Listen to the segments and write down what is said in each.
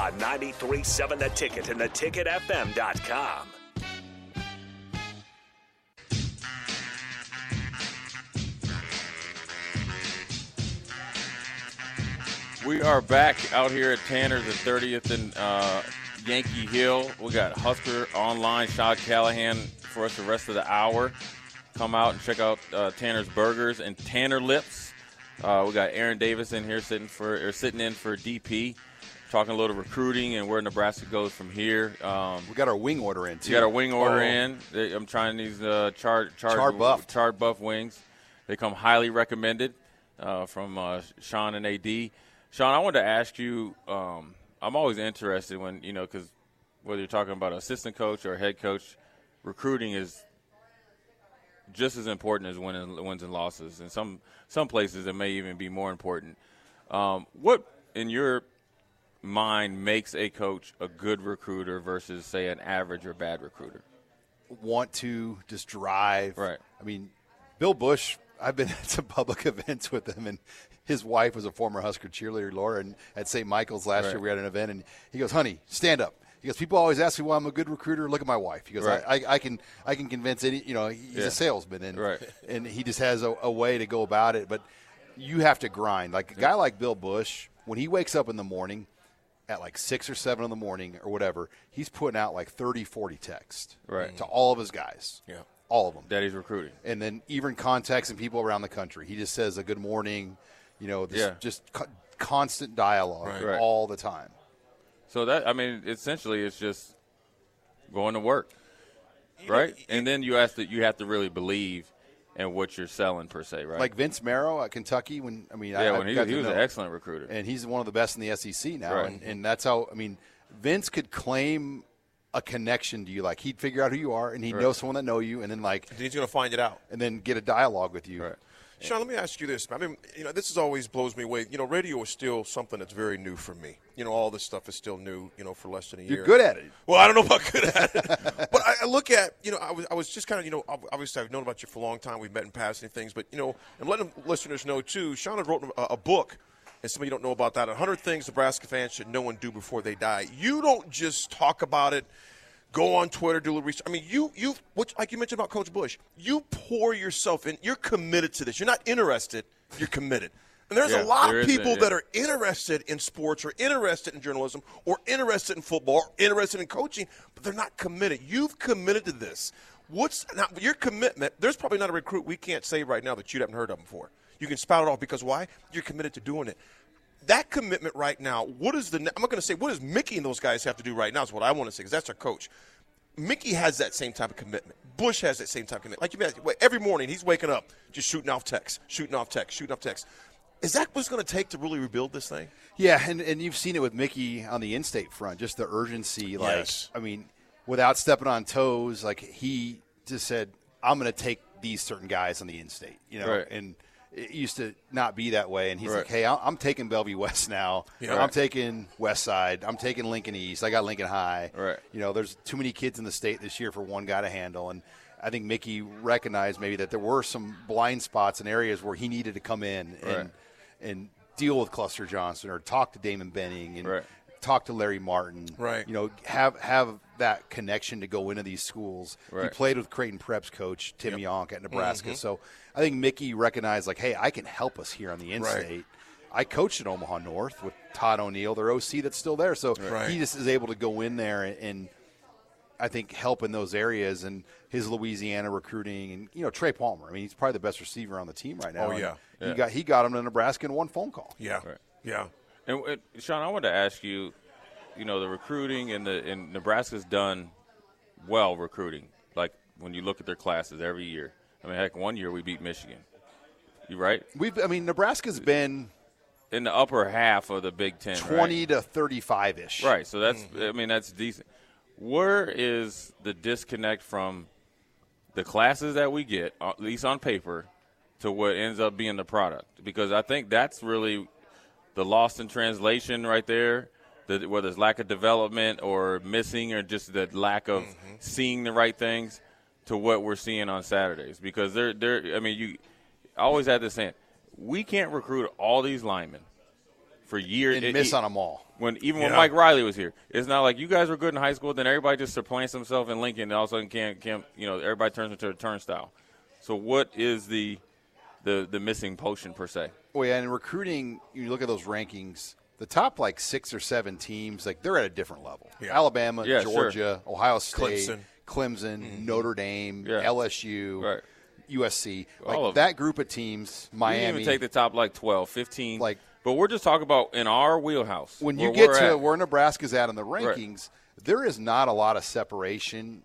On 93.7 The Ticket and theticketfm.com. We are back out here at Tanner's at 30th and uh, Yankee Hill. We got Husker online, Sean Callahan for us the rest of the hour. Come out and check out uh, Tanner's Burgers and Tanner Lips. Uh, we got Aaron Davis in here sitting for or sitting in for DP, talking a little recruiting and where Nebraska goes from here. Um, We got our wing order in too. you got a wing order Oh. in. They- I'm trying these uh, charred, charred, Charred buff. charred buff wings. They come highly recommended uh, from uh, Sean and AD. Sean, I wanted to ask you. Um, I'm always interested when you know because whether you're talking about assistant coach or head coach, recruiting is just as important as winning, wins and losses. And some some places it may even be more important. Um, what in your mind makes a coach a good recruiter versus say an average or bad recruiter? want to just drive. Right. I mean, Bill Busch. I've been at some public events with him, and his wife was a former Husker cheerleader, Laura. And at St. Michael's last Right. year, we had an event, and he goes, "Honey, stand up." He goes, "People always ask me why I'm a good recruiter. Look at my wife." He goes, Right. I, I, "I can, I can convince any. You know, he's Yeah. a salesman, and Right. and he just has a, a way to go about it. But you have to grind. Like a guy like Bill Busch, when he wakes up in the morning." At like six or seven in the morning or whatever, he's putting out like 30, 40 texts Right. to all of his guys. Yeah. All of them That he's recruiting. and then even contacting people around the country. He just says a good morning, you know, this, Yeah. just co- constant dialogue Right. Right. all the time. So that I mean, essentially, it's just going to work, right? and then you ask that you have to really believe in what you're selling per se, right? Like Vince Marrow at Kentucky, when I mean, I, yeah, I when he, got he was know- an excellent recruiter. and he's one of the best in the SEC now, Right. and, and that's how I mean, Vince could claim a connection to you, like he'd figure out who you are, and he'd Right. know someone that know you, and then like, Then he's going to find it out. and then get a dialogue with you. Right. Sean, let me ask you this. I mean, you know, this is always blows me away. You know, radio is still something that's very new for me. You know, all this stuff is still new. You know, for less than a year. You're good at it. Well, I don't know about good at it, but I, I look at you know I was I was just kind of you know obviously I've known about you for a long time. We've met in passing things, but you know I'm letting listeners know too. Sean had wrote a, a book, and some of you don't know about that. 100 things Nebraska fans should know and do before they die. You don't just talk about it. Go on Twitter, do a little research. I mean, you you what like you mentioned about Coach Busch. You pour yourself in. You're committed to this. You're not interested. You're committed. And there's Yeah, a lot there of people that, that are interested in sports or interested in journalism or interested in football or interested in coaching, but they're not committed. You've committed to this. What's now your commitment? There's probably not a recruit we can't say right now that you haven't heard of before. You can spout it off because why? You're committed to doing it. That commitment right now. What is the? I'm not going to say what does Mickey and those guys have to do right now. Is what I want to say because that's our coach. Mickey has that same type of commitment. Busch has that same type of commitment. Like you mentioned, every morning he's waking up just shooting off text, shooting off text, shooting off text. Is that what's going to take to really rebuild this thing? Yeah, and, and you've seen it with Mickey on the in-state front, just the urgency. Like, Yes. I mean, without stepping on toes, like he just said, "I'm going to take these certain guys on the in-state," you know, Right. and it used to not be that way. And he's Right. like, "Hey, I'm taking Bellevue West now. Yeah. I'm taking West Side. I'm taking Lincoln East. I got Lincoln High. Right. You know, there's too many kids in the state this year for one guy to handle, and." I think Mickey recognized maybe that there were some blind spots and areas where he needed to come in and Right. and deal with Cluster Johnson or talk to Damon Benning and Right. talk to Larry Martin. Right. You know, have have that connection to go into these schools. He played with Creighton Preps coach Tim Johnk at Nebraska. Mm-hmm. So I think Mickey recognized like, hey, I can help us here on the in-state. I coached at Omaha North with Todd O'Neill, their OC that's still there. So Right. he just is able to go in there and, and I think help in those areas and his Louisiana recruiting and you know Trey Palmer. I mean, he's probably the best receiver on the team right now. Oh, and yeah. he got he got him to Nebraska in one phone call. Yeah, yeah. And uh, Sean, I wanted to ask you, you know, the recruiting and the and Nebraska's done well recruiting. Like when you look at their classes every year. I mean, heck, one year we beat Michigan. You right We've I mean Nebraska's been in the upper half of the Big Ten. right? twenty to thirty five ish. Right. So that's Mm-hmm. I mean that's decent. Where is the disconnect from the classes that we get, at least on paper, to what ends up being the product? Because I think that's really the lost in translation right there. The, whether it's lack of development or missing or just the lack of Mm-hmm. seeing the right things to what we're seeing on Saturdays. Because they're they're I mean you I always had this saying, we can't recruit all these linemen for years And It- miss on them all. when even when Yeah. Mike Riley was here. It's not like you guys were good in high school, then everybody just supplants himself in Lincoln, and all of a sudden can't, can't you know everybody turns into a turnstile. So what is the the the missing potion per se? Well, yeah, and recruiting, you look at those rankings, the top like six or seven teams, like they're at a different level. Yeah. Alabama, Yeah, sure. Georgia, Ohio State, Clemson. Clemson, mm-hmm. Notre Dame, Yeah. LSU, Right. USC. Like All of that group of teams, We Miami. didn't even take the top like 12, 15. Like- but we're just talking about in our wheelhouse. when you get to at. where Nebraska's at in the rankings, there is not a lot of separation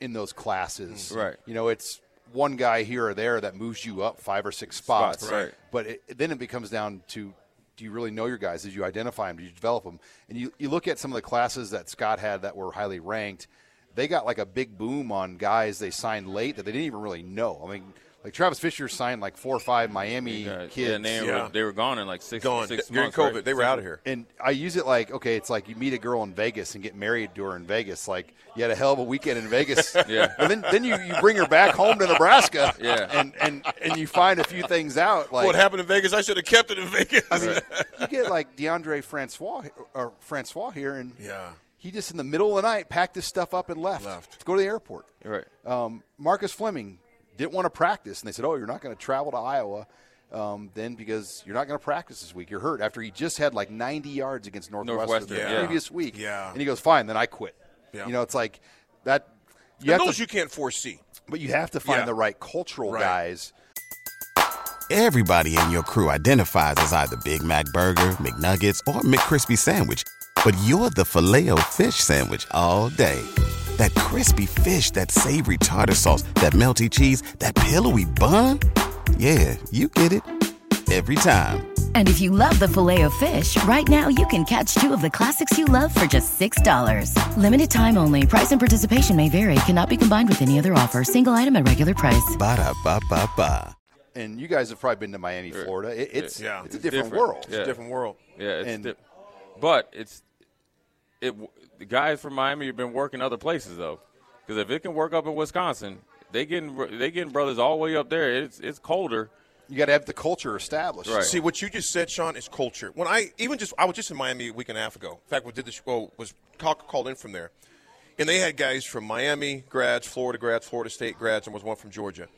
in those classes. Mm-hmm. Right. You know, it's one guy here or there that moves you up five or six spots. Spots, right. But it, then it becomes down to do you really know your guys? Did you identify them? Did you develop them? And you, you look at some of the classes that Scott had that were highly ranked, they got like a big boom on guys they signed late that they didn't even really know. I mean, like Travis Fisher signed like four or five Miami Yeah, kids. yeah, and they, Yeah. Were, they were gone in like six, Gone six during months. COVID. right? They were out of here. and I use it like okay, it's like you meet a girl in Vegas and get married to her in Vegas. Like you had a hell of a weekend in Vegas. Yeah. But then then you, you bring her back home to Nebraska. Yeah. And and and you find a few things out. Like what happened in Vegas? I should have kept it in Vegas. I mean, you get like DeAndre Francois or Francois here, and Yeah. he just in the middle of the night packed his stuff up and left, Left. to go to the airport. Right. Um, Marcus Fleming didn't want to practice, and they said, "Oh, you're not going to travel to Iowa." Um, then because you're not going to practice this week, you're hurt. After he just had like 90 yards against Northwestern, Northwestern, the yeah. previous week, Yeah. and he goes, "Fine, then I quit." Yeah. You know, it's like that. You And those to, you can't foresee. but you have to find Yeah. the right cultural Right. guys. Everybody in your crew identifies as either Big Mac Burger, McNuggets, or McCrispy Sandwich. But you're the filet fish Sandwich all day. That crispy fish, that savory tartar sauce, that melty cheese, that pillowy bun. Yeah, you get it. Every time. And if you love the filet of fish, right now you can catch two of the classics you love for just $6. Limited time only. Price and participation may vary. Cannot be combined with any other offer. Single item at regular price. Ba-da-ba-ba-ba. And you guys have probably been to Miami, Florida. It, it's Yeah. it's a different, different. world. Yeah. It's a different world. Yeah, it's And- di- but it's it. The guys from Miami have been working other places though, because if it can work up in Wisconsin, they getting they getting brothers all the way up there. It's it's colder. You got to have the culture established. Right. See what you just said, Sean, is culture. When I even just I was just in Miami a week and a half ago. In fact, we did the show was talk, called in from there, and they had guys from Miami grads, Florida grads, Florida State grads, and was one from Georgia.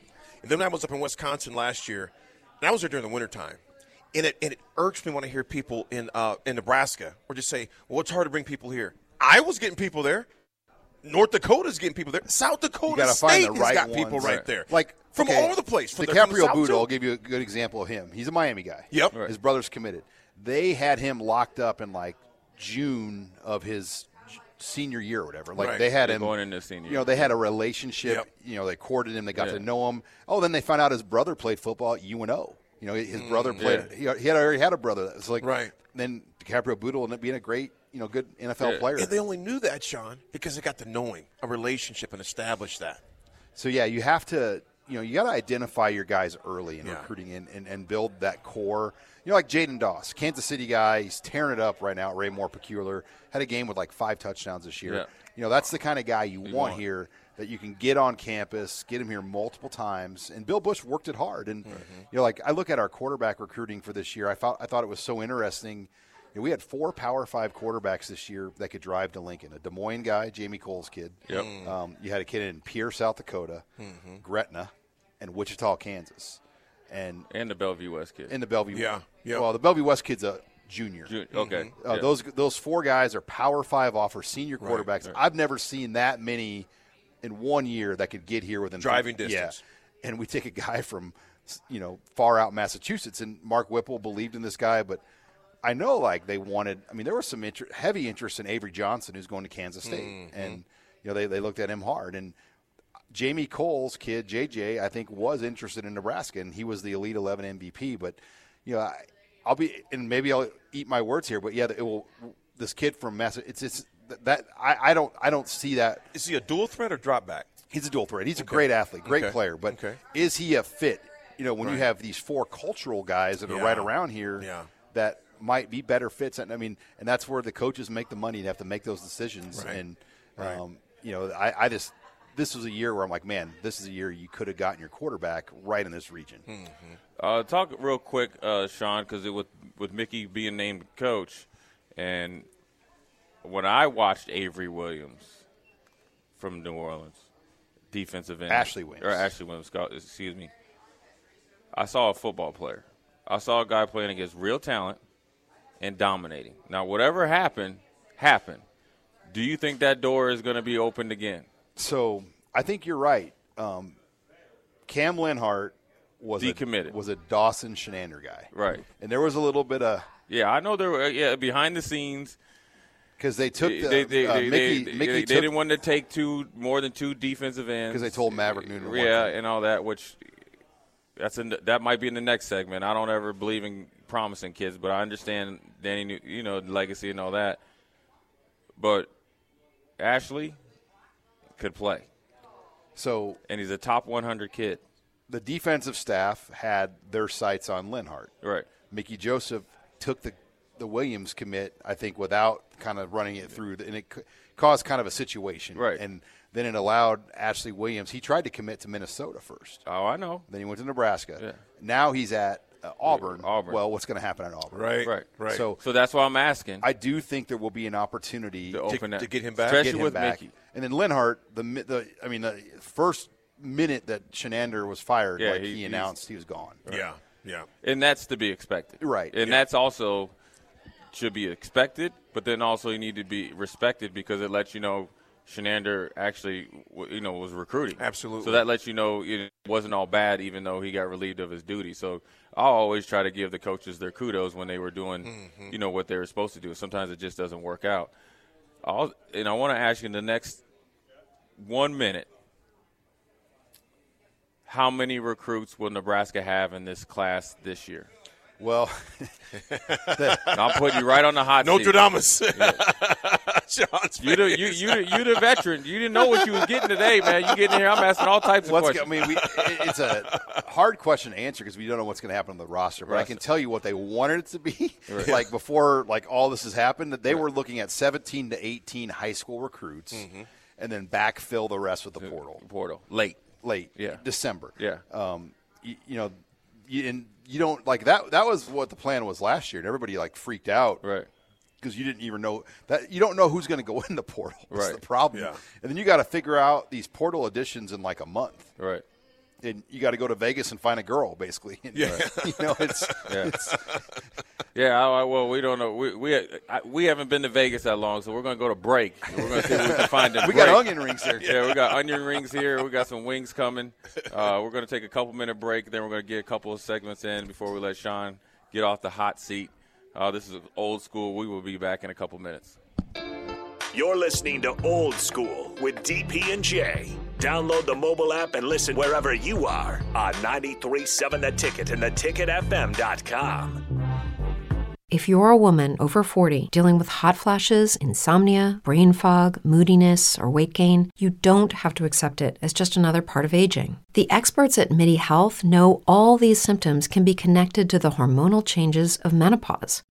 And then I was up in Wisconsin last year, and I was there during the wintertime. And it, and it irks me when I hear people in uh, in Nebraska or just say, "Well, it's hard to bring people here." I was getting people there. North Dakota's getting people there. South Dakota You got to State find the has right got ones. people right there, Like from okay, all over the place. From they're from the DiCaprio South, Bootle. I'll give you a good example of him. He's a Miami guy. Yep. His brother's committed. They had him locked up in like June of his senior year or whatever. Like Right. they had They're him going into senior You know, they had a relationship. Yep. You know, they courted him. They got Yeah. to know him. Oh, then they found out his brother played football at UNO. You know, his brother mm-hmm. played. He, he had already had a brother that was like. Right. Then DiCaprio Bootle ended up being a great, you know, good NFL Yeah. player. And they only knew that, Sean, because they got to know him, a relationship, and establish that. So yeah, you have to you know you got to identify your guys early in Yeah. recruiting and, and, and build that core. You know, like Jaidyn Doss, Kansas City guy, he's tearing it up right now. at Raymore-Peculiar had a game with like five touchdowns this year. Yeah. You know, that's the kind of guy you, want, want. here that you can get on campus, get him here multiple times. And Bill Busch worked it hard. And Mm-hmm. you know, like I look at our quarterback recruiting for this year, I thought I thought it was so interesting. You know, we had four Power Five quarterbacks this year that could drive to Lincoln. A Des Moines guy, Jamie Kohl's kid. Yep. Um, you had a kid in Pierre, South Dakota, Mm-hmm. Gretna, and Wichita, Kansas, and and the Bellevue West kid. in the Bellevue. Yeah, yeah. Well, the Bellevue West kid's a Junior. Ju- Okay. Uh, yeah. Those those four guys are Power Five offer senior Right, quarterbacks. I've never seen that many in one year that could get here within Driving yeah. distance. And we take a guy from you know far out Massachusetts, and Mark Whipple believed in this guy, but I know like they wanted. I mean, there was some inter- heavy interest in Avery Johnson, who's going to Kansas State, Mm-hmm. and you know they they looked at him hard and. Jamie Kohl's kid, JJ, I think was interested in Nebraska, and he was the Elite 11 MVP. But you know, I, I'll be, and maybe I'll eat my words here, but yeah, it will. This kid from Massachusetts, it's, it's that I, I don't, I don't see that. Is he a dual threat or drop back? He's a dual threat. He's a great athlete, great Okay. player, but Okay. is he a fit? You know, when you have these four cultural guys that are Yeah. right around here Yeah. that might be better fits, and I mean, and that's where the coaches make the money and have to make those decisions. Right. And Right. um, you know, I, I just this was a year where I'm like, man, this is a year you could have gotten your quarterback right in this region. Hmm. Uh, talk real quick, uh, Sean, because with with Mickey being named coach, and when I watched Avery Williams from New Orleans, defensive end, Ashley Williams. or Ashley Williams, excuse me, I saw a football player. I saw a guy playing against real talent and dominating. Now, whatever happened, happened. Do you think that door is going to be opened again? So I think you're right. Um, Cam Lenhardt was Decommitted. A, was a Dawson Chinander guy, Right. And there was a little bit of Yeah, I know there were yeah behind the scenes. because they took the, they, they, uh, they, Mickey, they, Mickey they took, didn't want to take two more than two defensive ends because they told Maverick Noonan Yeah, and all that, which that's in, that might be in the next segment. I don't ever believe in promising kids, but I understand Danny, you know, legacy and all that. But Ashley could play, so and he's a top 100 kid. the defensive staff had their sights on Lenhardt. Right. Mickey Joseph took the the Williams commit, I think, without kind of running it through, and it caused kind of a situation. Right. And then it allowed Ashley Williams. He tried to commit to Minnesota first. Oh, I know. Then he went to Nebraska. Yeah. Now he's at Uh, Auburn. Auburn. Well, what's going to happen at Auburn? Right. Right. Right. So So that's why I'm asking I do think there will be an opportunity to open that to get him back? especially get him with back. Mickey. And then Lenhardt, the the I mean, the first minute that Chinander was fired, Yeah, like he- he, announced he was gone. Yeah. Yeah. and that's to be expected, Right. And Yeah. that's also should be expected, but then also you need to be respected because it lets you know Chinander actually, you know, was recruiting. Absolutely. So that lets you know it wasn't all bad, even though he got relieved of his duty. So I'll always try to give the coaches their kudos when they were doing, Mm-hmm. you know, what they were supposed to do. Sometimes it just doesn't work out. I'll, and I want to ask you in the next one minute. How many recruits will Nebraska have in this class this year? Well, I'm putting you right on the hot seat. Nostradamus. Sean's You the you you the, you the veteran. You didn't know what you was getting today, man. You getting here? I'm asking all types of what's questions. go- I mean, we, it- it's a hard question to answer because we don't know what's going to happen on the roster. But I can tell you what they wanted it to be. like before, like all this has happened, that they were looking at 17 to 18 high school recruits, Mm-hmm. and then backfill the rest with the portal. Portal late. late, Yeah. December. Yeah. Um, you, you know, you, and you don't like that. That was what the plan was last year, and everybody like freaked out, Right. Because you didn't even know that you don't know who's going to go in the portal. That's Right. the problem. Yeah. And then you got to figure out these portal additions in like a month, Right. And you got to go to Vegas and find a girl, basically. And, Yeah. You know, it's, Yeah. it's Yeah. I, I- well, we don't know. We we I, we haven't been to Vegas that long, so we're going to go to break. We're going to see what we can find. In we break. got onion rings here. Yeah, we got onion rings here. We got some wings coming. Uh, we're going to take a couple minute break. Then we're going to get a couple of segments in before we let Sean get off the hot seat. Uh, this is old school. We will be back in a couple minutes. You're listening to Old School with DP and J. Download the mobile app and listen wherever you are on 93.7 The Ticket and theticketfm.com. If you're a woman over 40 dealing with hot flashes, insomnia, brain fog, moodiness, or weight gain, you don't have to accept it as just another part of aging. The experts at MIDI Health know all these symptoms can be connected to the hormonal changes of menopause.